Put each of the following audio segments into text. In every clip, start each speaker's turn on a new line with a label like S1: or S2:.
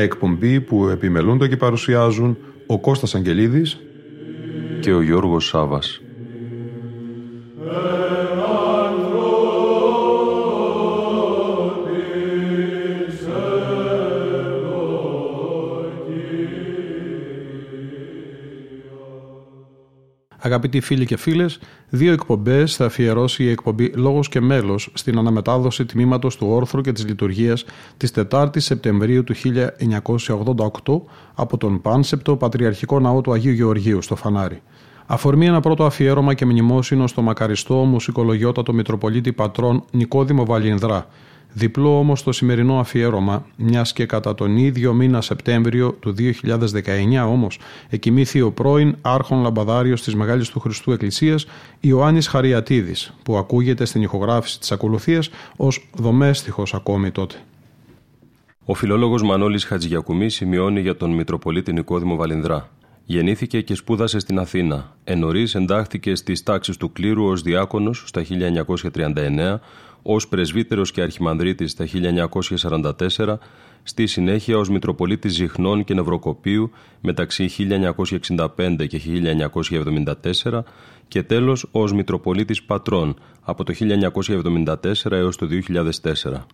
S1: Μια εκπομπή που επιμελούνται και παρουσιάζουν ο Κώστας Αγγελίδης και ο Γιώργος Σάβας. Αγαπητοί φίλοι και φίλες, δύο εκπομπές θα αφιερώσει η εκπομπή Λόγος και Μέλος στην αναμετάδοση τμήματος του όρθρου και της λειτουργίας της 4η Σεπτεμβρίου του 1988 από τον Πάνσεπτο Πατριαρχικό Ναό του Αγίου Γεωργίου στο Φανάρι. Αφορμή ένα πρώτο αφιέρωμα και μνημόσυνο στο μακαριστό μουσικολογιότατο Μητροπολίτη Πατρών Νικόδημο Βαλινδρά, Διπλό όμως το σημερινό αφιέρωμα, μιας και κατά τον ίδιο μήνα Σεπτέμβριο του 2019 όμως εκοιμήθη ο πρώην Άρχον Λαμπαδάριος της Μεγάλης του Χριστού Εκκλησίας Ιωάννης Χαριατίδης, που ακούγεται στην ηχογράφηση της ακολουθίας ως δομέστιχος ακόμη τότε. Ο φιλόλογος Μανώλης Χατζηγιακουμής σημειώνει για τον Μητροπολίτη Νικόδημο Βαλινδρά. Γεννήθηκε και σπούδασε στην Αθήνα. Ενωρί εντάχθηκε στις τάξεις του κλήρου ως διάκονος στα 1939 ως πρεσβύτερος και αρχιμανδρίτης τα 1944, στη συνέχεια ως Μητροπολίτης Ζυχνών και Νευροκοπίου μεταξύ 1965 και 1974 και τέλος ως Μητροπολίτης Πατρών από το 1974 έως το 2004.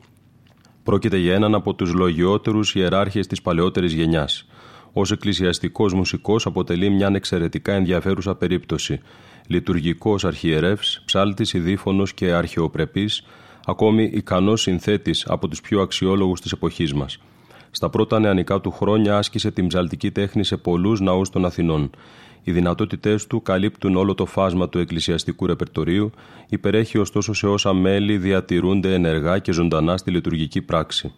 S1: Πρόκειται για έναν από τους λογιότερους ιεράρχες της παλαιότερης γενιάς. Ως εκκλησιαστικός μουσικός αποτελεί μια εξαιρετικά ενδιαφέρουσα περίπτωση – λειτουργικός αρχιερεύς, ψάλτης ειδήφωνος και αρχαιοπρεπής, ακόμη ικανός συνθέτης από τους πιο αξιόλογους της εποχής μας. Στα πρώτα νεανικά του χρόνια άσκησε την ψαλτική τέχνη σε πολλούς ναούς των Αθηνών. Οι δυνατότητές του καλύπτουν όλο το φάσμα του εκκλησιαστικού ρεπερτορίου, υπερέχει ωστόσο σε όσα μέλη διατηρούνται ενεργά και ζωντανά στη λειτουργική πράξη.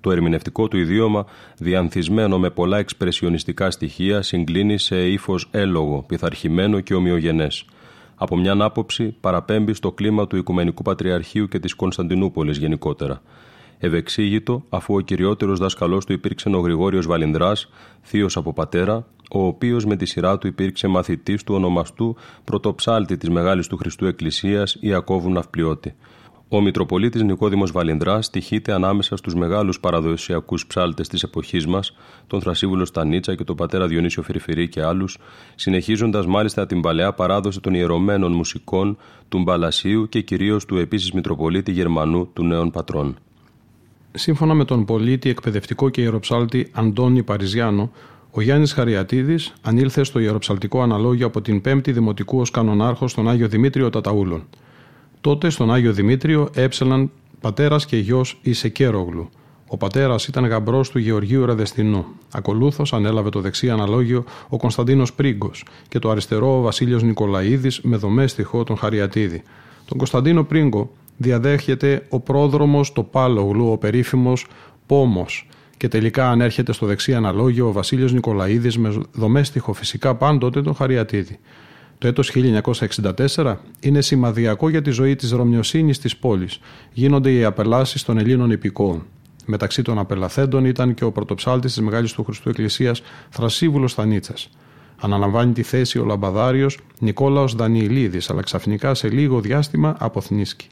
S1: Το ερμηνευτικό του ιδίωμα, διανθισμένο με πολλά εξπρεσιονιστικά στοιχεία, συγκλίνει σε ύφος έλογο, πειθαρχημένο και ομοιογενές. Από μια άποψη, παραπέμπει στο κλίμα του Οικουμενικού Πατριαρχείου και της Κωνσταντινούπολης γενικότερα. Ευεξήγητο, αφού ο κυριότερος δάσκαλός του υπήρξε ο Γρηγόριος Βαλινδράς, θείος από πατέρα, ο οποίος με τη σειρά του υπήρξε μαθητής του ονομαστού πρωτοψάλτη της Μεγάλης του Χριστού Εκκλησίας Ιακώβου Ναυπλιώτη. Ο Μητροπολίτης Νικόδημος Βαλινδράς στοιχείται ανάμεσα στους μεγάλους παραδοσιακούς ψάλτες της εποχής μας, τον Θρασίβουλο Στανίτσα και τον πατέρα Διονύσιο Φυρφυρή και άλλους, συνεχίζοντας μάλιστα την παλαιά παράδοση των ιερωμένων μουσικών του Μπαλασίου και κυρίως του επίσης Μητροπολίτη Γερμανού του Νέων Πατρών. Σύμφωνα με τον πολίτη εκπαιδευτικό και ιεροψάλτη Αντώνη Παριζιάνο, ο Γιάννης Χαριατίδης ανήλθε στο ιεροψαλτικό αναλόγιο από την 5η Δημοτικού ως κανονάρχος στον Άγιο Δημήτριο Ταταούλων. Τότε στον Άγιο Δημήτριο έψελαν πατέρας και γιος Ισεκέρογλου. Ο πατέρας ήταν γαμπρός του Γεωργίου Ραδεστινού. Ακολούθως ανέλαβε το δεξί αναλόγιο ο Κωνσταντίνος Πρίγκος και το αριστερό ο Βασίλειο Νικολαίδης με δομέστιχο τον Χαριατίδη. Τον Κωνσταντίνο Πρίγκο διαδέχεται ο πρόδρομος το Πάλογλου, ο περίφημος Πόμος, και τελικά ανέρχεται στο δεξί αναλόγιο ο Βασίλειος Νικολαίδης με δομέστιχο φυσικά πάντοτε τον Χαριατίδη. Το έτος 1964 είναι σημαδιακό για τη ζωή της ρωμιοσύνης της πόλης. Γίνονται οι απελάσεις των Ελλήνων υπηκόων. Μεταξύ των απελαθέντων ήταν και ο πρωτοψάλτης της Μεγάλης του Χριστού Εκκλησίας Θρασίβουλος Θανίτσας. Αναλαμβάνει τη θέση ο λαμπαδάριος Νικόλαος Δανιηλίδης, αλλά ξαφνικά σε λίγο διάστημα αποθνίσκει.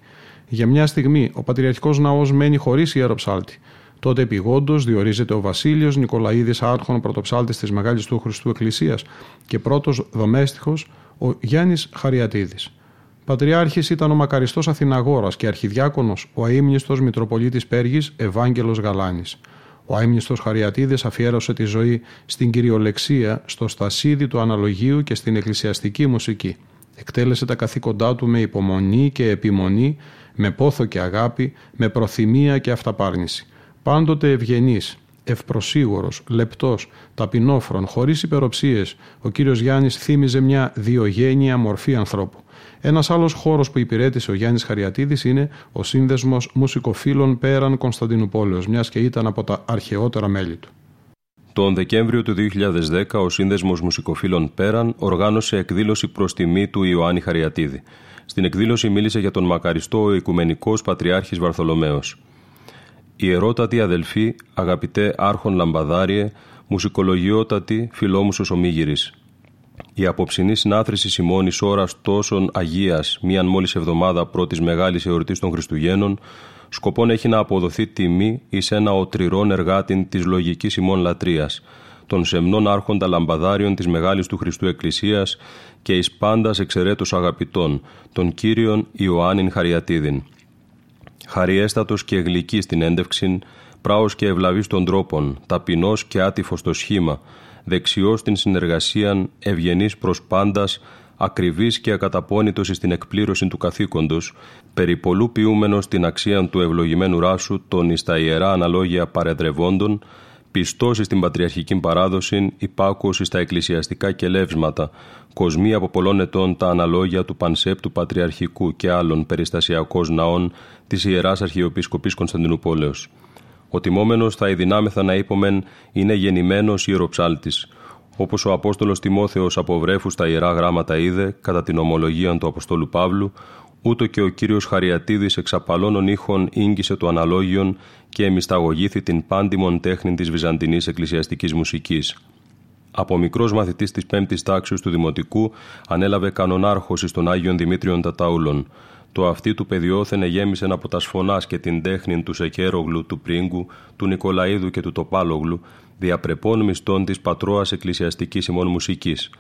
S1: Για μια στιγμή ο Πατριαρχικός Ναός μένει χωρίς ιεροψάλτη. Τότε επιγόντως διορίζεται ο Βασίλειος Νικολαίδης Άρχον, πρωτοψάλτης της Μεγάλης του Χριστού Εκκλησίας και πρώτος δομέστιχο ο Γιάννης Χαριατίδης. Πατριάρχης ήταν ο μακαριστός Αθηναγόρας και αρχιδιάκονος ο αείμνηστος Μητροπολίτης Πέργης Ευάγγελος Γαλάνης. Ο αείμνηστος Χαριατίδης αφιέρωσε τη ζωή στην κυριολεξία, στο στασίδι του αναλογίου και στην εκκλησιαστική μουσική. Εκτέλεσε τα καθήκοντά του με υπομονή και επιμονή, με πόθο και αγάπη, με προθυμία και αυταπάρνηση. Πάντοτε ευγενής, ευπροσίγορο, λεπτός, ταπεινόφρον, χωρίς υπεροψίες, ο κύριος Γιάννης θύμιζε μια διογένεια μορφή ανθρώπου. Ένας άλλος χώρος που υπηρέτησε ο Γιάννης Χαριατίδης είναι ο Σύνδεσμος Μουσικοφίλων Πέραν Κωνσταντινούπολεως, μιας και ήταν από τα αρχαιότερα μέλη του.
S2: Τον Δεκέμβριο του 2010 ο Σύνδεσμος Μουσικοφίλων Πέραν οργάνωσε εκδήλωση προς τιμή του Ιωάννη Χαριατίδη. Στην εκδήλωση μίλησε για τον μακαριστό Οικουμενικός Πατριάρχης Βαρθολομαίος. Ιερότατη αδελφή, αγαπητέ Άρχον Λαμπαδάριε, μουσικολογιότατη φιλόμουσος ομίγυρης. Η απόψινή συνάθρηση ημών ώρας τόσων Αγίας, μίαν μόλις εβδομάδα πρώτης μεγάλης εορτής των Χριστουγέννων, σκοπόν έχει να αποδοθεί τιμή εις ένα οτριρόν εργάτην της λογικής ημών λατρείας, των σεμνών άρχοντα λαμπαδάριων της μεγάλης του Χριστού Εκκλησίας και εις πάντας εξαιρέτως αγαπητών, τον κύριον Ιωάννην Χαριατίδην. Χαριέστατος και γλυκής στην έντευξη, πράος και ευλαβής των τρόπων, ταπεινός και άτυφος στο σχήμα, δεξιός στην συνεργασία, ευγενής προς πάντας, ακριβής και ακαταπώνητος στην εκπλήρωση του καθήκοντος, περιπολού ποιούμενος στην αξία του ευλογημένου ράσου των εις τα ιερά αναλόγια παρεδρευόντων, πιστός στην πατριαρχική παράδοση, υπάκουος στα εκκλησιαστικά κελεύσματα, κοσμοί από πολλών ετών τα αναλόγια του Πανσέπτου Πατριαρχικού και άλλων περιστασιακών ναών της Ιεράς Αρχιεπισκοπής Κωνσταντινούπολεως. Ο τιμόμενος θα ειδυνάμεθα να είπομεν είναι γεννημένος ιεροψάλτης, όπως ο Απόστολος Τιμόθεος από βρέφους στα Ιερά Γράμματα είδε κατά την ομολογία του Αποστόλου Παύλου, ούτω και ο Κύριος Χαριατίδης εξ απαλώνων ήχων ίγγισε το αναλόγιον και εμισταγωγήθη την πάντιμον τέχνη της Βυζαντινής Εκκλησιαστικής Μουσικής. Από μικρός μαθητής της πέμπτης τάξης του Δημοτικού ανέλαβε κανονάρχος στον Άγιον Δημήτριον Τατάουλων. Το αυτί του παιδιόθεν εγέμισε από τα σφωνάς και την τέχνη του Σεκέρογλου, του Πρίγκου, του Νικολαίδου και του Τοπάλογλου, διαπρεπών μισθών της πατρόα εκκλησιαστικής ημών μουσικής.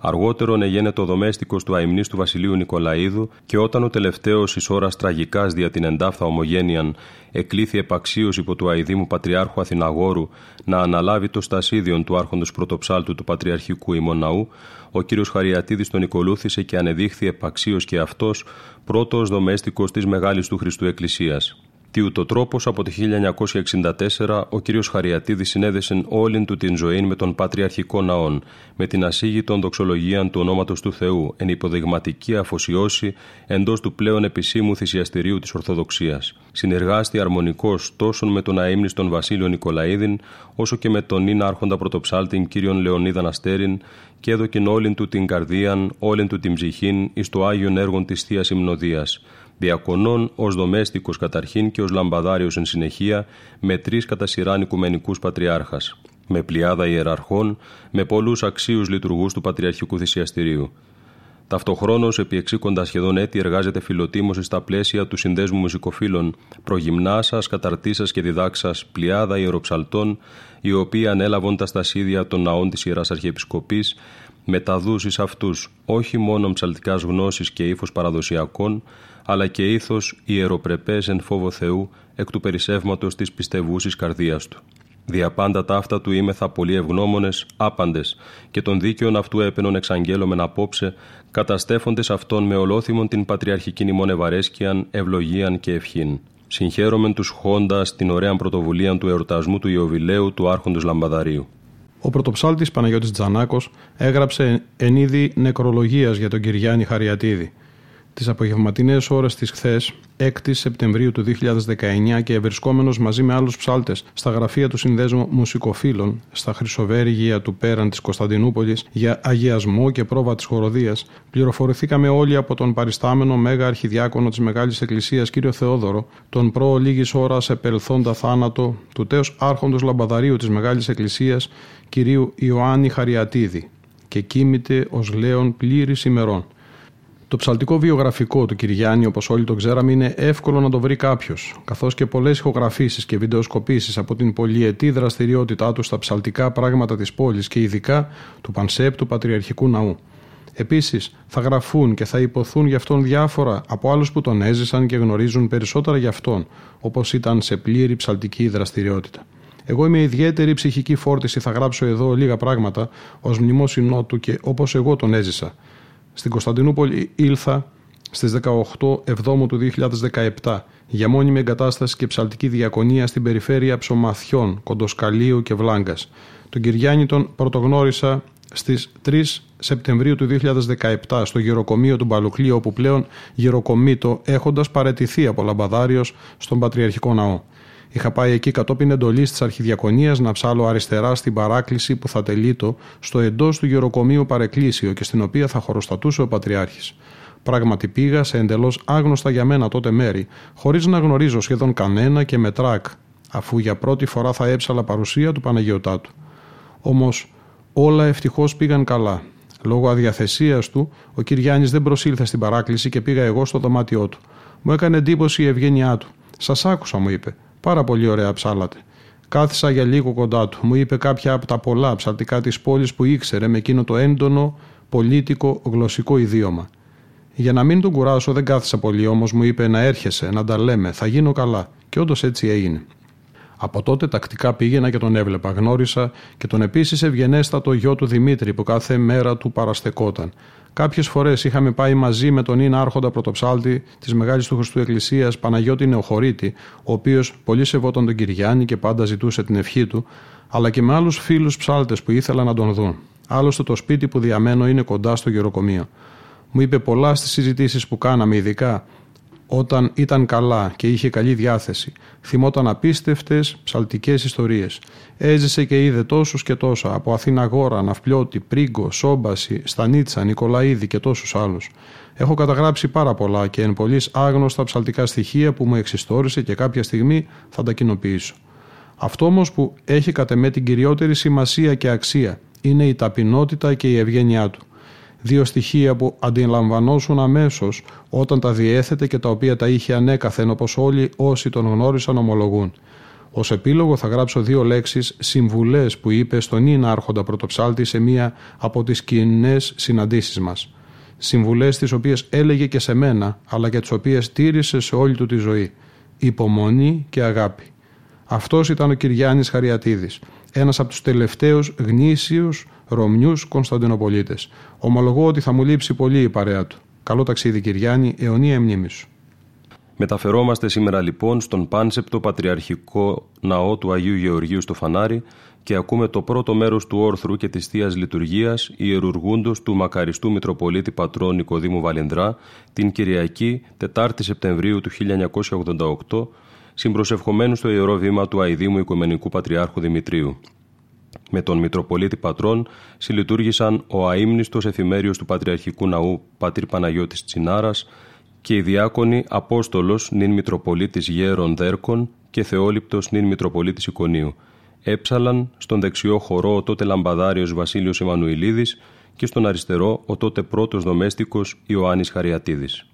S2: Αργότερον εγένετο δομέστικος του αιμνής του Βασιλείου Νικολαίδου και όταν ο τελευταίος εις ώρας τραγικάς δια την εντάφθα ομογένειαν εκλήθη επαξίως υπό του αειδήμου Πατριάρχου Αθηναγόρου να αναλάβει το στασίδιον του άρχοντος πρωτοψάλτου του Πατριαρχικού ημών ο κύριος Χαριατίδης τον οικολούθησε και ανεδείχθη επαξίως και αυτός πρώτος δομέστικος της μεγάλης του Χριστού Εκκλησίας. Τι ούτω τρόπος από το 1964 ο κύριος Χαριατίδης συνέδεσε όλην του την ζωή με τον πατριαρχικό ναόν, με την ασύγητον δοξολογία του ονόματος του Θεού, εν υποδειγματική αφοσιώση εντός του πλέον επισήμου θυσιαστηρίου της Ορθοδοξίας. Συνεργάστη αρμονικός τόσο με τον αείμνηστον Βασίλειο Νικολαίδην, όσο και με τον νυν άρχοντα πρωτοψάλτην κύριον Λεωνίδα Αστέριν και έδωκεν όλην του την καρδίαν, όλην του την ψυχήν, εις το Άγιον έργον της Θείας Υμνοδίας διακονών ως δομέστικος καταρχήν και ως λαμπαδάριος εν συνεχεία, με τρεις κατά σειράν οικουμενικού πατριάρχας, με πλειάδα ιεραρχών, με πολλούς αξίους λειτουργούς του Πατριαρχικού Θυσιαστηρίου. Ταυτοχρόνως, επί εξήκοντα σχεδόν έτη, εργάζεται φιλοτήμο στα πλαίσια του Συνδέσμου Μουσικοφίλων, προγυμνάσας, καταρτήσας και διδάξας πλειάδα ιεροψαλτών, οι οποίοι ανέλαβαν τα στασίδια των ναών της Ιεράς Αρχιεπισκοπής, μεταδούσεις αυτούς όχι μόνο ψαλτικάς γνώσεις και ύφος παραδοσιακών, αλλά και ήθος ιεροπρεπές εν φόβο Θεού εκ του περισσεύματος της πιστευούσης καρδίας του. Διαπάντα ταύτα του είμεθα πολύ ευγνώμονες, άπαντες, και των δίκαιων αυτού έπαινον εξαγγέλωμεν απόψε, καταστέφοντες αυτόν με ολόθυμον την πατριαρχική νημών ευαρέσκειαν, ευλογίαν και ευχήν. Συγχαίρομεν τους χώντα την ωραία πρωτοβουλία του εορτασμού του Ιωβιλέου του Άρχοντος Λαμπαδαρίου.
S1: Ο πρωτοψάλτης Παναγιώτης Τζανάκος έγραψε εν είδη νεκρολογίας για τον Κυριάννη Χαριατίδη τις απογευματινές ώρες της χθες, 6 Σεπτεμβρίου του 2019 και βρισκόμενο μαζί με άλλους ψάλτες στα γραφεία του Συνδέσμου Μουσικοφίλων στα Χρυσοβέργια του Πέραν της Κωνσταντινούπολης για αγιασμό και πρόβα της χοροδίας, πληροφορηθήκαμε όλοι από τον παριστάμενο Μέγα Αρχιδιάκονο της Μεγάλης Εκκλησίας κ. Θεόδωρο, τον προ λίγης ώρας επελθόντα θάνατο του τέο Άρχοντος Λαμπαδαρίου της Μεγάλης Εκκλησίας κ. Ιωάννη Χαριατίδη και κοίμηται ως λέον πλήρης ημερών. Το ψαλτικό βιογραφικό του Κυριάννη, όπως όλοι το ξέραμε, είναι εύκολο να το βρει κάποιος, καθώς και πολλές ηχογραφήσεις και βιντεοσκοπήσεις από την πολυετή δραστηριότητά του στα ψαλτικά πράγματα της πόλης και ειδικά του Πανσέπτου Πατριαρχικού Ναού. Επίσης, θα γραφούν και θα υποθούν γι' αυτόν διάφορα από άλλους που τον έζησαν και γνωρίζουν περισσότερα γι' αυτόν, όπως ήταν σε πλήρη ψαλτική δραστηριότητα. Εγώ είμαι ιδιαίτερη ψυχική φόρτιση, θα γράψω εδώ λίγα πράγματα ως μνημόσυνό του και όπως εγώ τον έζησα. Στην Κωνσταντινούπολη ήλθα στις 18 Εβδόμου του 2017 για μόνιμη εγκατάσταση και ψαλτική διακονία στην περιφέρεια Ψωμαθιών, Κοντοσκαλίου και Βλάγκας. Τον Κυριάννη τον πρωτογνώρισα στις 3 Σεπτεμβρίου του 2017 στο γεροκομείο του Μπαλουκλή όπου πλέον γεροκομείτο έχοντας παρετηθεί από λαμπαδάριος στον Πατριαρχικό Ναό. Είχα πάει εκεί κατόπιν εντολής της Αρχιδιακονίας να ψάλω αριστερά στην παράκληση που θα τελείτο στο εντός του γεροκομείου παρεκκλήσιο και στην οποία θα χωροστατούσε ο Πατριάρχης. Πράγματι πήγα σε εντελώς άγνωστα για μένα τότε μέρη, χωρίς να γνωρίζω σχεδόν κανένα και με τρακ, αφού για πρώτη φορά θα έψαλα παρουσία του Παναγιωτάτου. Όμως όλα ευτυχώς πήγαν καλά. Λόγω αδιαθεσίας του, ο Κυριάννης δεν προσήλθε στην παράκληση και πήγα εγώ στο δωμάτιό του. Μου έκανε εντύπωση η ευγένειά του. Σας άκουσα, μου είπε. Πάρα πολύ ωραία ψάλατε. Κάθισα για λίγο κοντά του. Μου είπε κάποια από τα πολλά ψαλτικά της πόλης που ήξερε με εκείνο το έντονο, πολίτικο, γλωσσικό ιδίωμα. Για να μην τον κουράσω, δεν κάθισα πολύ, όμως μου είπε να έρχεσαι, να τα λέμε, θα γίνω καλά. Και όντως έτσι έγινε. Από τότε τακτικά πήγαινα και τον έβλεπα. Γνώρισα και τον επίσης ευγενέστατο γιο του Δημήτρη που κάθε μέρα του παραστεκόταν. Κάποιες φορές είχαμε πάει μαζί με τον Ίνα Άρχοντα Πρωτοψάλτη της Μεγάλης του Χριστού Εκκλησίας Παναγιώτη Νεοχωρίτη, ο οποίος πολύ σεβόταν τον Κυριάννη και πάντα ζητούσε την ευχή του, αλλά και με άλλους φίλους ψάλτες που ήθελαν να τον δουν. Άλλωστε το σπίτι που διαμένω είναι κοντά στο γεροκομείο. Μου είπε πολλά στις συζητήσεις που κάναμε, ειδικά όταν ήταν καλά και είχε καλή διάθεση. Θυμόταν απίστευτες ψαλτικές ιστορίες. Έζησε και είδε τόσους και τόσα από Αθήνα Γόρα, Ναυπλιώτη, Πρίγκο, Σόμπαση, Στανίτσα, Νικολαίδη και τόσους άλλους. Έχω καταγράψει πάρα πολλά και εν πολλής άγνωστα ψαλτικά στοιχεία που μου εξιστόρισε και κάποια στιγμή θα τα κοινοποιήσω. Αυτό όμως που έχει κατά με την κυριότερη σημασία και αξία είναι η ταπεινότητα και η ευγένειά του δύο στοιχεία που αντιλαμβανόσουν αμέσως όταν τα διέθετε και τα οποία τα είχε ανέκαθεν όπως όλοι όσοι τον γνώρισαν ομολογούν. Ω επίλογο θα γράψω δύο λέξεις συμβουλές που είπε στον Ίνα Άρχοντα Πρωτοψάλτη σε μία από τις κοινές συναντήσεις μας. Συμβουλές τις οποίες έλεγε και σε μένα, αλλά και τις οποίες τήρησε σε όλη του τη ζωή. Υπομονή και αγάπη. Αυτός ήταν ο Κυριάννης Χαριατίδης, ένας από τους τελευταίους γνήσιους Ρωμιούς Κωνσταντινοπολίτες. Ομολογώ ότι θα μου λείψει πολύ η παρέα του. Καλό ταξίδι, Κυριάννη, αιωνία μνήμης σου.
S2: Μεταφερόμαστε σήμερα λοιπόν στον πάνσεπτο πατριαρχικό ναό του Αγίου Γεωργίου στο Φανάρι και ακούμε το πρώτο μέρος του όρθρου και της Θείας Λειτουργίας ιερουργούντος του μακαριστού Μητροπολίτη Πατρών Νικοδήμου Βαλενδρά την Κυριακή 4 Σεπτεμβρίου του 1988 συμπροσευχομένου στο Ιερό Βήμα του Αιδήμου Οικουμενικού Πατριάρχου Δημητρίου. Με τον Μητροπολίτη Πατρών συλλειτουργήσαν ο αείμνηστος εφημέριος του Πατριαρχικού Ναού Πατήρ Παναγιώτης Τσινάρας και οι διάκονοι Απόστολος νυν Μητροπολίτης Γέρον Δέρκων και Θεόληπτος νυν Μητροπολίτης Εικονίου. Έψαλαν στον δεξιό χορό ο τότε λαμπαδάριος Βασίλειος Εμμανουηλίδης και στον αριστερό ο τότε πρώτος δομέστικος Ιωάννης Χαριατίδης.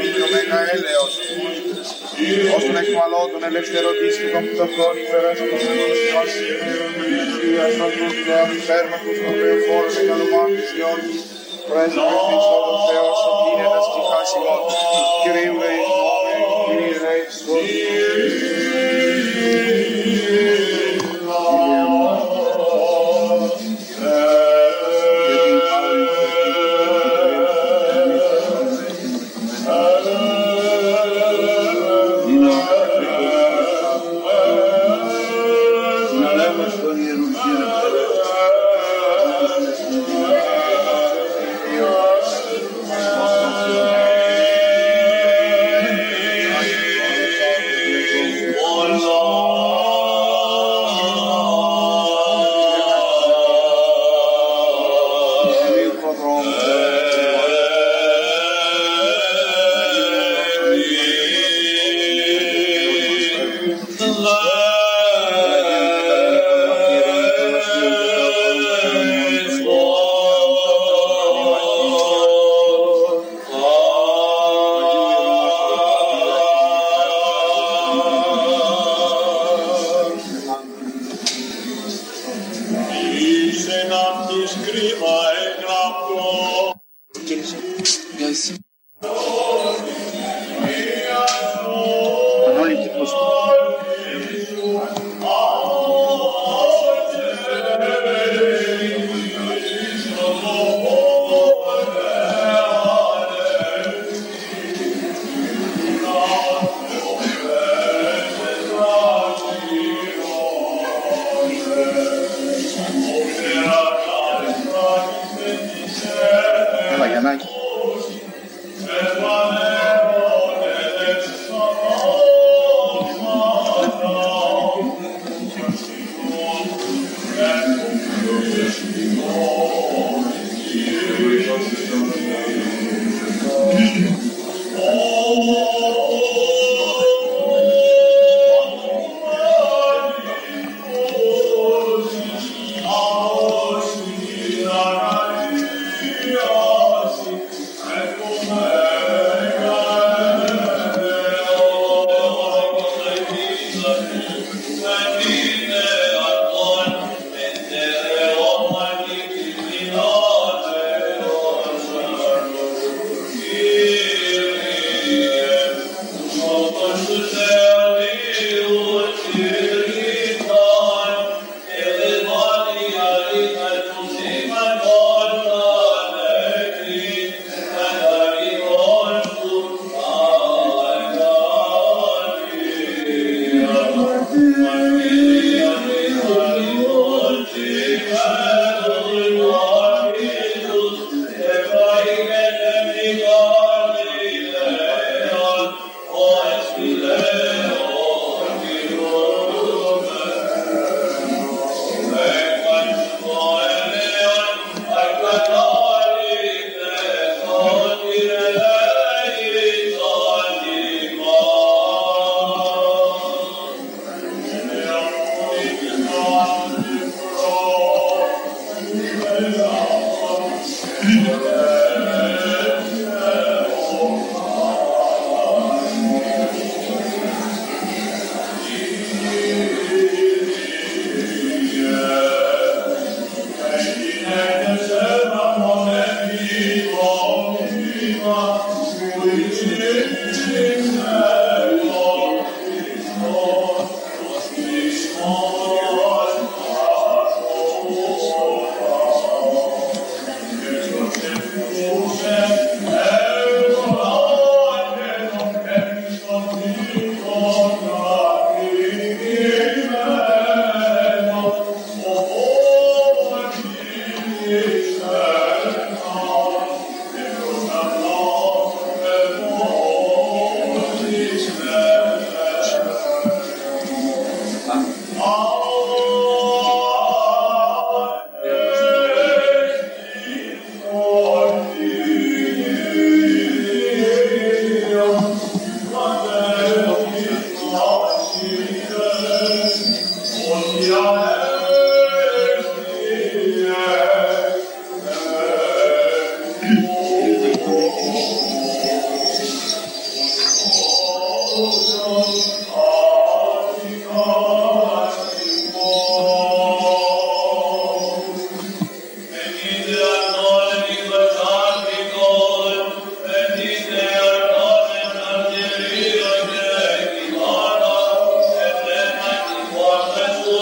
S3: Δικών του έλεος, ως τον εκμαλώτων ελευθερωτής και των πτωχών υπεράσπος μας, Κυρία στον Θεό, υπέρμαχος των Θεοφόρων και καλομάτης Γιώργης, πρέσβευτης των Θεός, ότι είναι τα στιχάς ημών, Κυρίου
S4: Amen.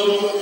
S4: Lord.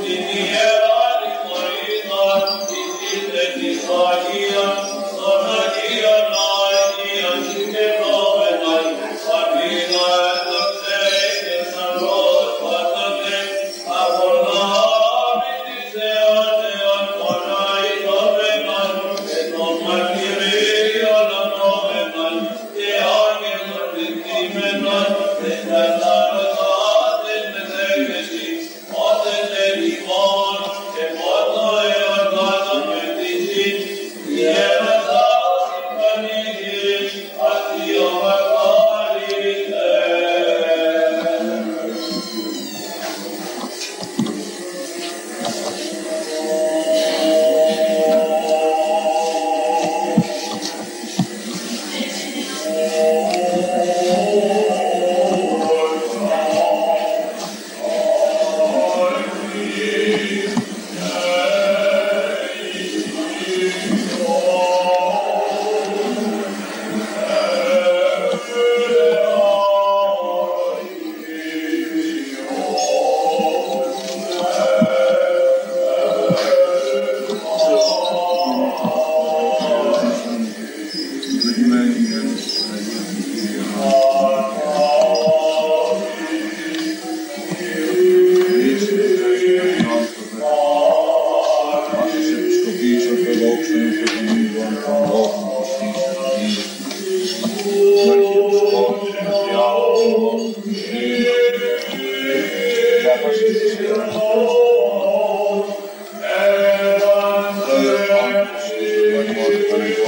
S4: Jesus.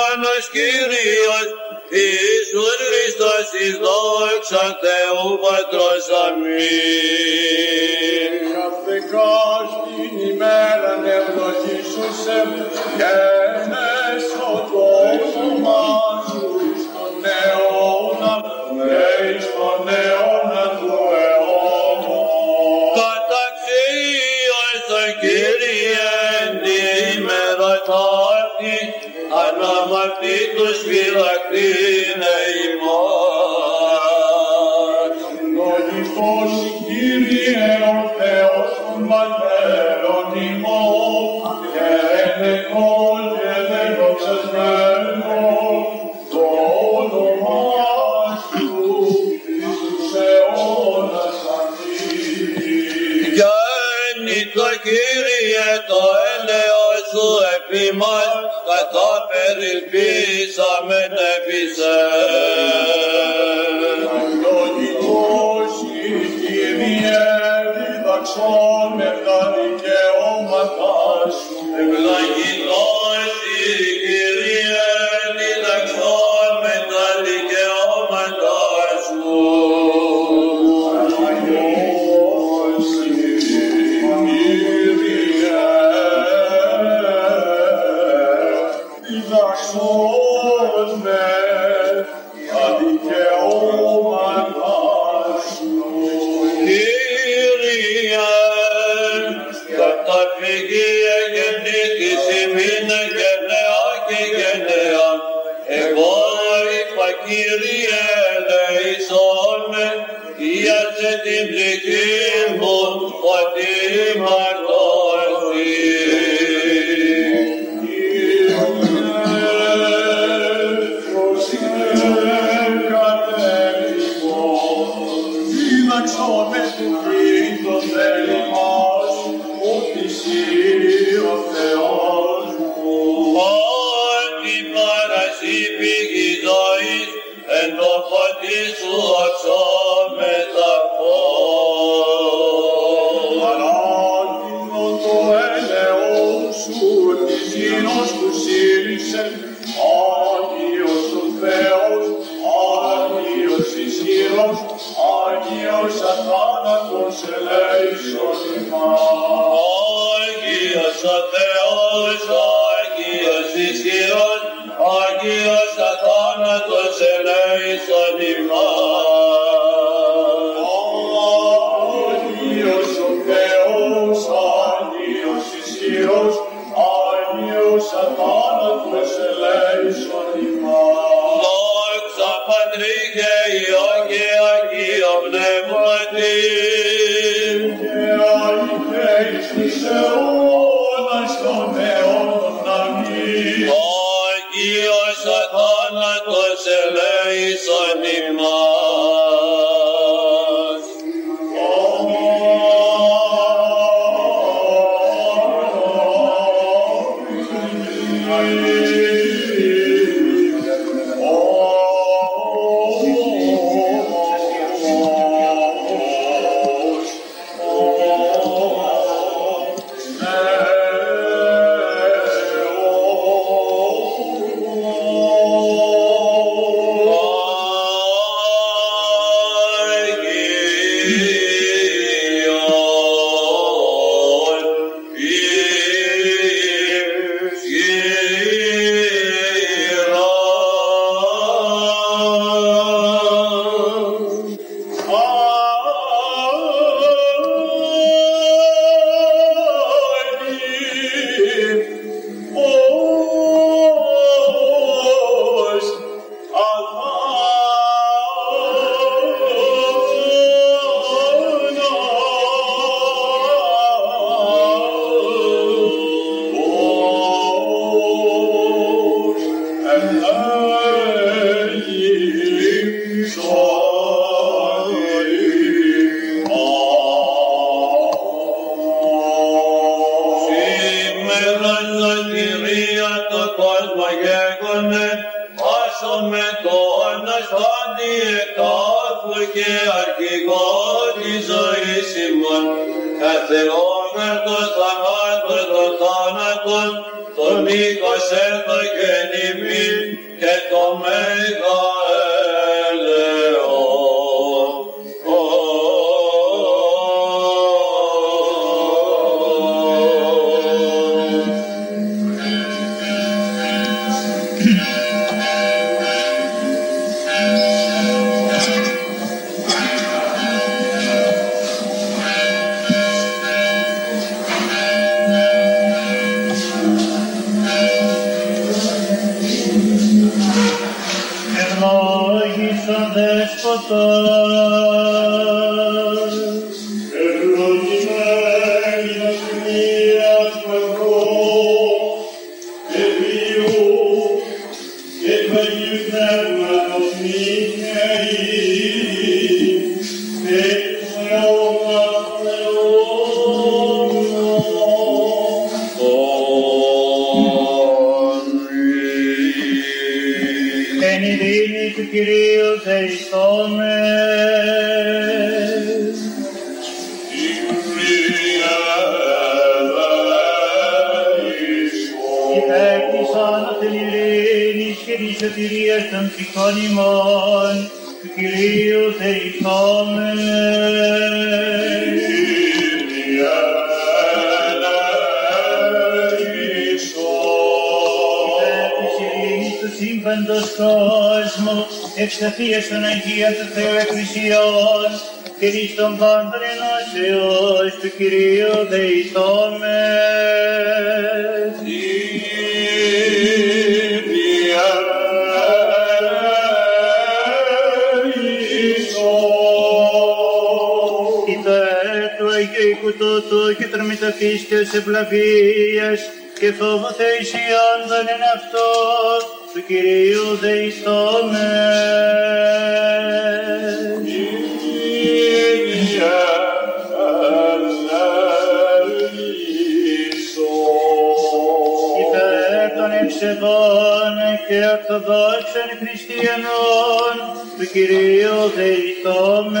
S4: Doamne-și Iisus
S5: Hristos, Izdoc și
S6: pătros, amin. Ca pe cași inimele meu, Iisuse, τους φυλακτήνε ημάς. Δολυφός Κύριε ο Θεός των πατέρων ημών και ενεκόλ και
S5: δεξασμένων Iată ne plecăm. oh της ευλαβίας και φόβο θεησιών δεν είναι αυτός του Κυρίου δεϊστόμεν. Κύριε, Υπέρ των ευσεβών και ορθοδόξων χριστιανών του Κυρίου δεϊστόμεν.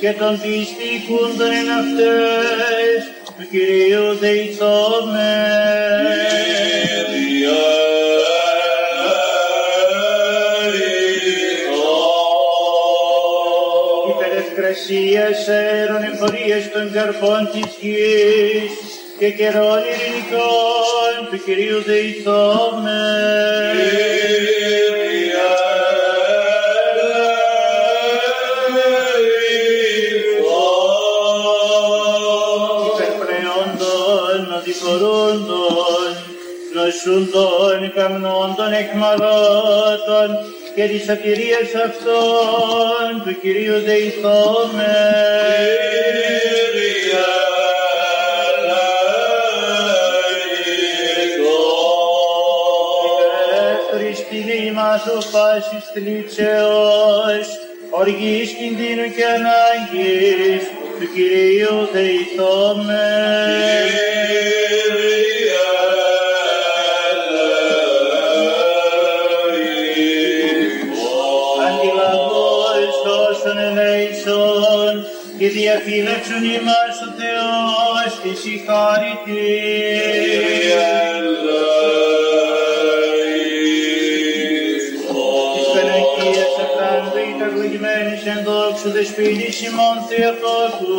S5: και
S7: των πιστικούντων εν αυτές του Κυρίου δεηθώμε. Υπερευκρασίας αέρων εφορίες των καρπών της γης και καιρών ειρηνικών του Κυρίου δεηθώμε. Νοσούντων, καμνόντων, εκμαρώτων και της σωτηρίας αυτών του Κυρίου δεηθώμε. Χριστίνη μας ο πάσης θλίψεως, οργής κινδύνου και ανάγκης, του Κυρίου δεηθώμε. Διαφύλαξον ημάς ο Θεός της η χάρη Της Παναγίας Αφράντου υπερβλογημένης εν δόξου δεσποινής ημών Θεοτόκου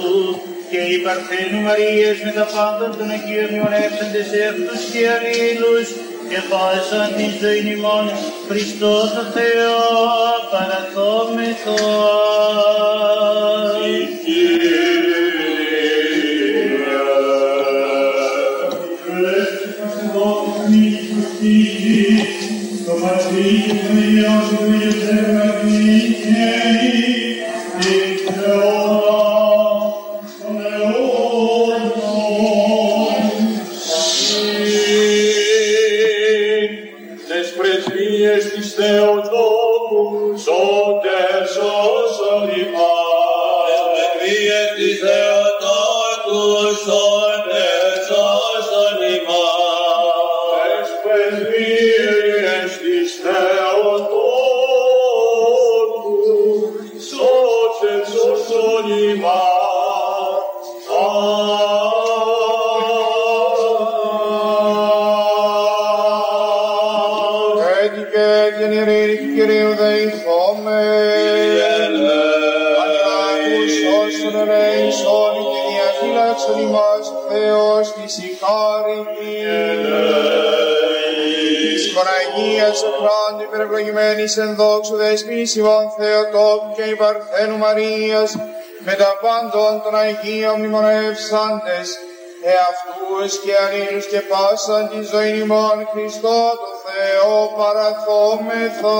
S7: και η Παρθένου Μαρίας με τα πάντα των Αγίων μειονεύσαντες αυτούς και αλλήλους και πάσαν την ζωή ημών. Χριστός το
S5: Θεός παραθόμεθο. Δόξου δεσποινής ημών Θεοτόκου και η Παρθένου Μαρίας με τα πάντων των Αγίων μνημονεύσαντες εαυτούς και αλλήλους και πάσαν τη ζωή ημών Χριστό το Θεό παραθόμεθα.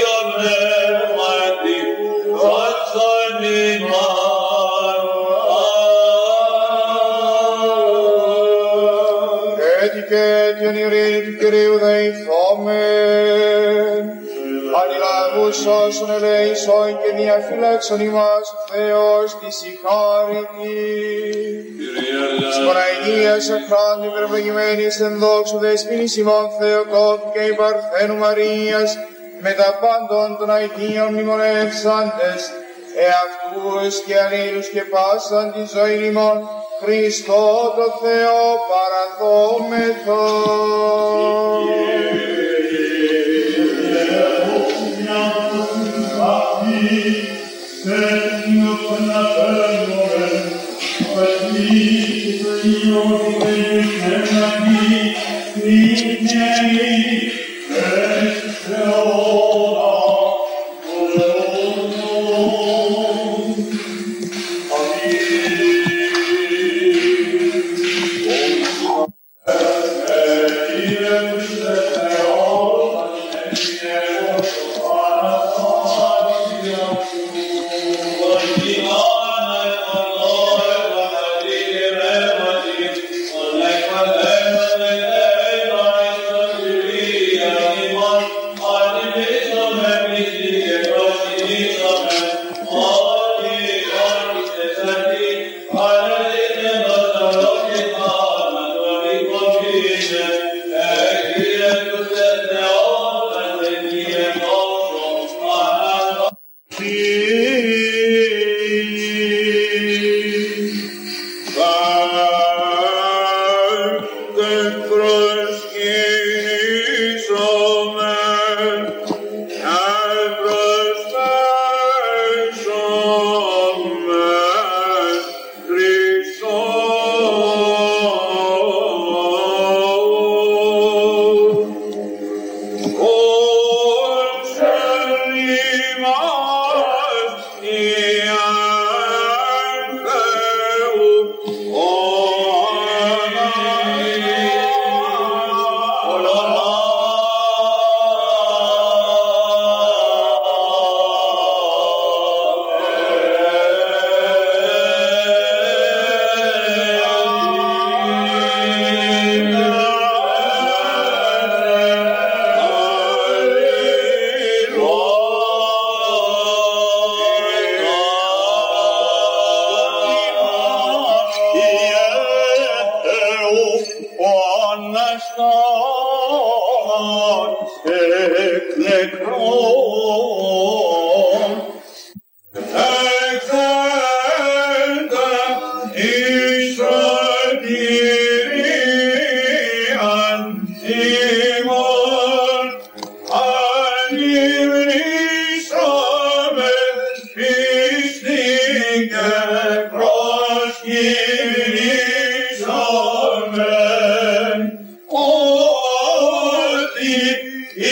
S5: διαφυλάξον ημάς ο Θεός της η χάρητη. Της Παναγίας αχράντου υπερβαγημένης εν δόξου δεσποινής ημών Θεοκόπ και η Παρθένου Μαρίας με τα πάντων των Αγίων μνημονεύσαντες εαυτούς και αλλήλους και πάσαν τη ζωή ημών Χριστό το Θεό παραδόμεθο.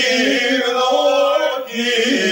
S5: hear the Lord, hear.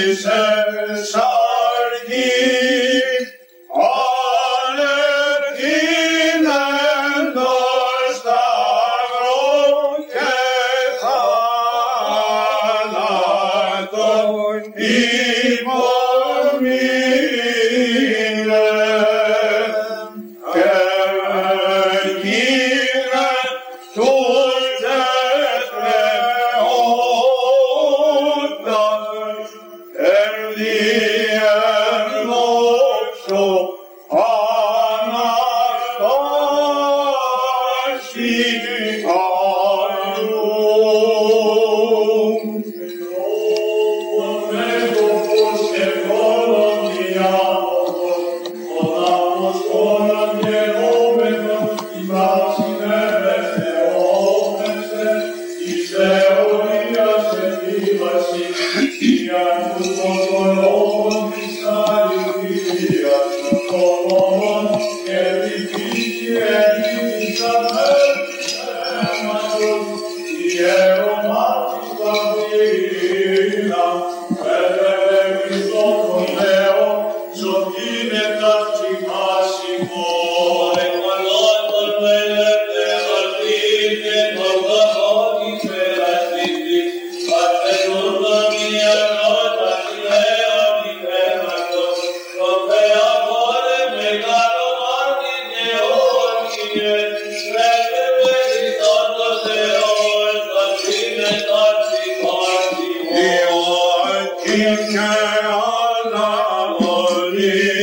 S5: Amen.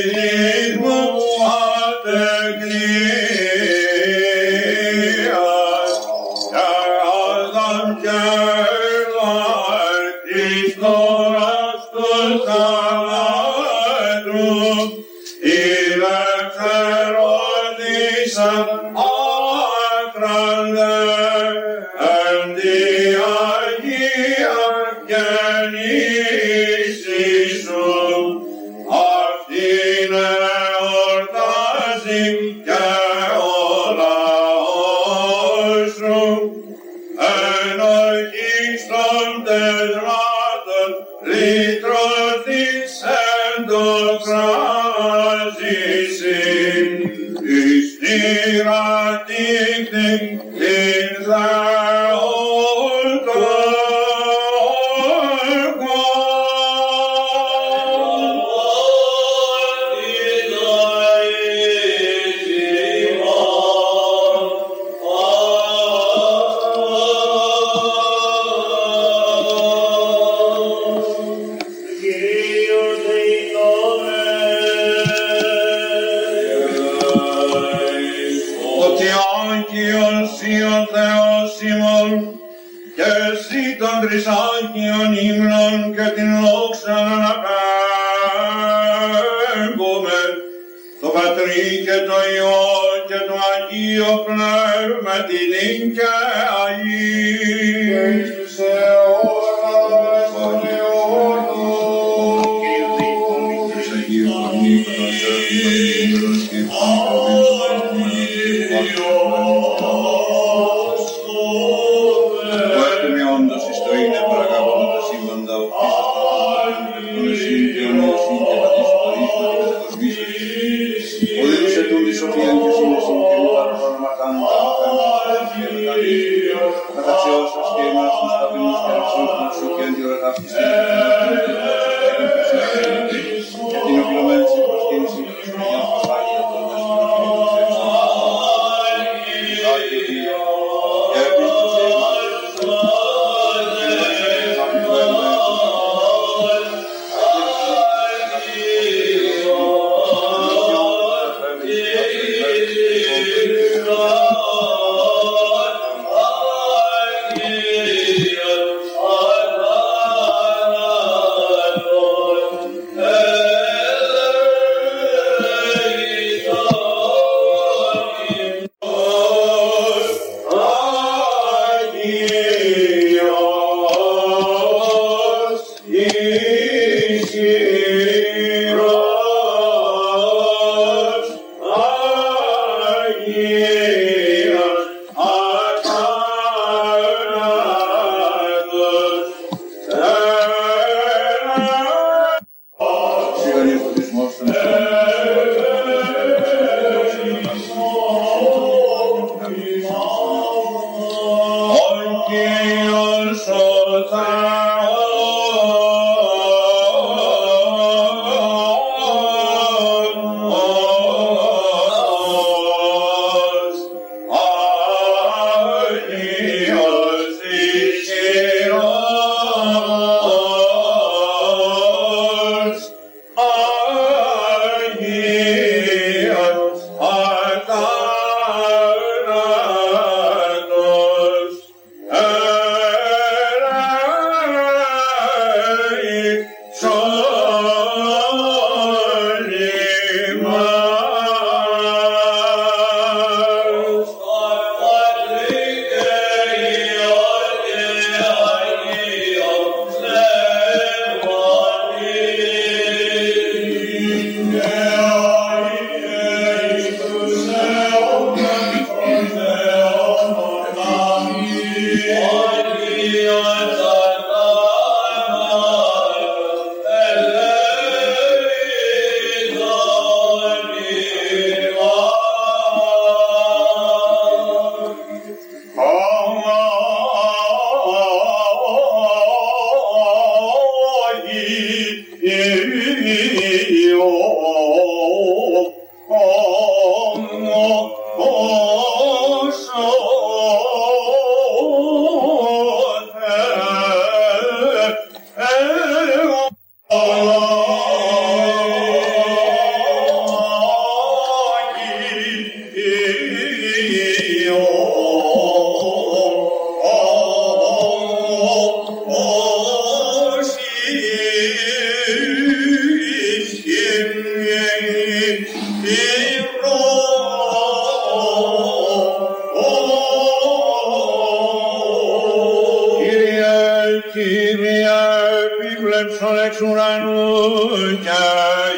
S5: Oh.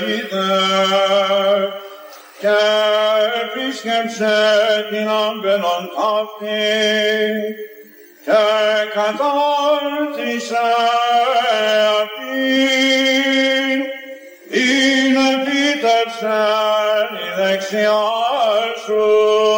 S5: είδε και επίσκεψε την άμπαινον ταύτη και κατάρτισε αυτήν είναι πίτεψε η δεξιά σου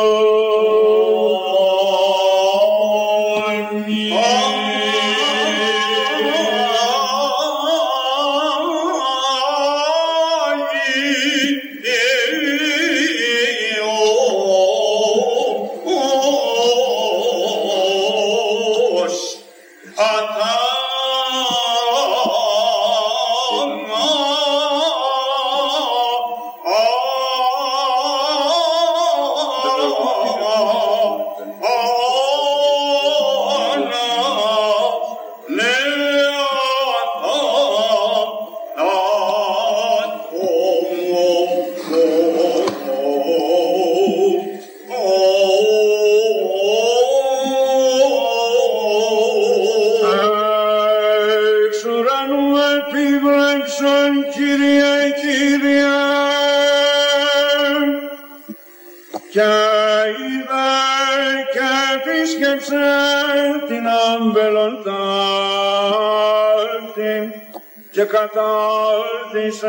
S4: tal discerti,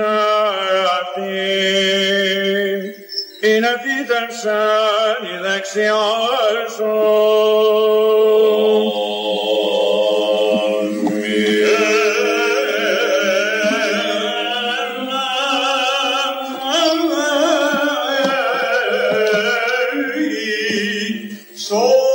S4: in evidenza lexial the So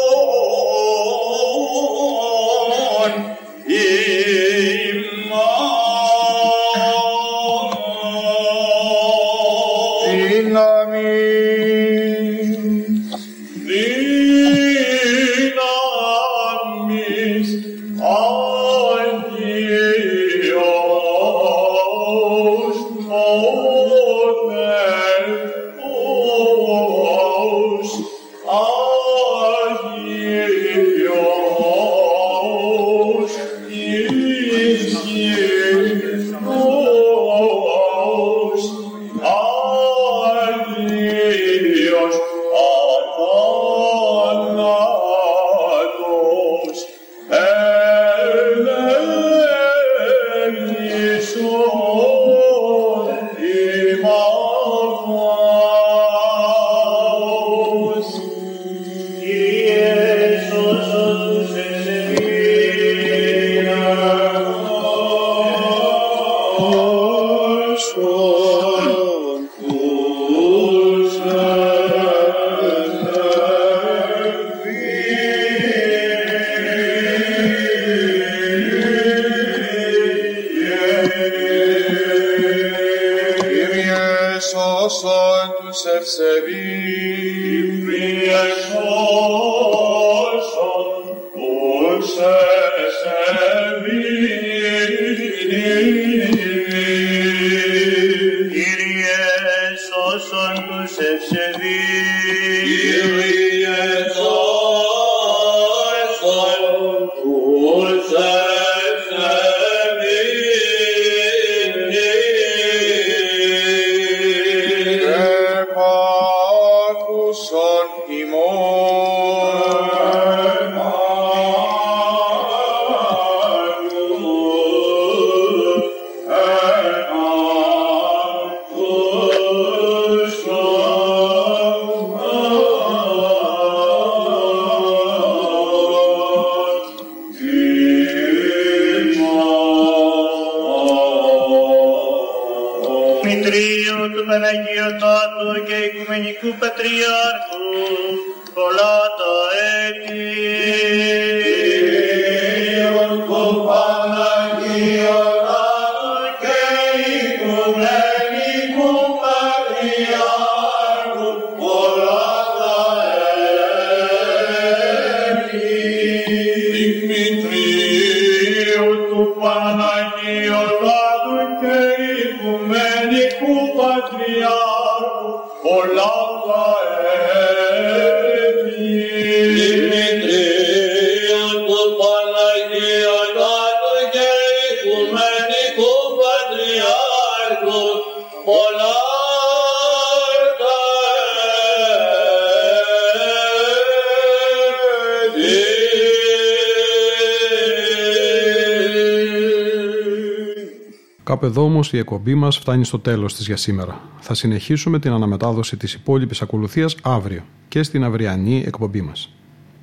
S1: Κάπου εδώ όμω η εκπομπή μας φτάνει στο τέλος της για σήμερα. Θα συνεχίσουμε την αναμετάδοση της υπόλοιπης ακολουθίας αύριο και στην αυριανή εκπομπή μας.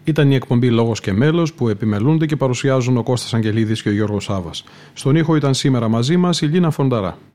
S1: Ήταν η εκπομπή Λόγος και Μέλος που επιμελούνται και παρουσιάζουν ο Κώστας Αγγελίδης και ο Γιώργος Σάβας. Στον ήχο ήταν σήμερα μαζί μας η Λίνα Φονταρά.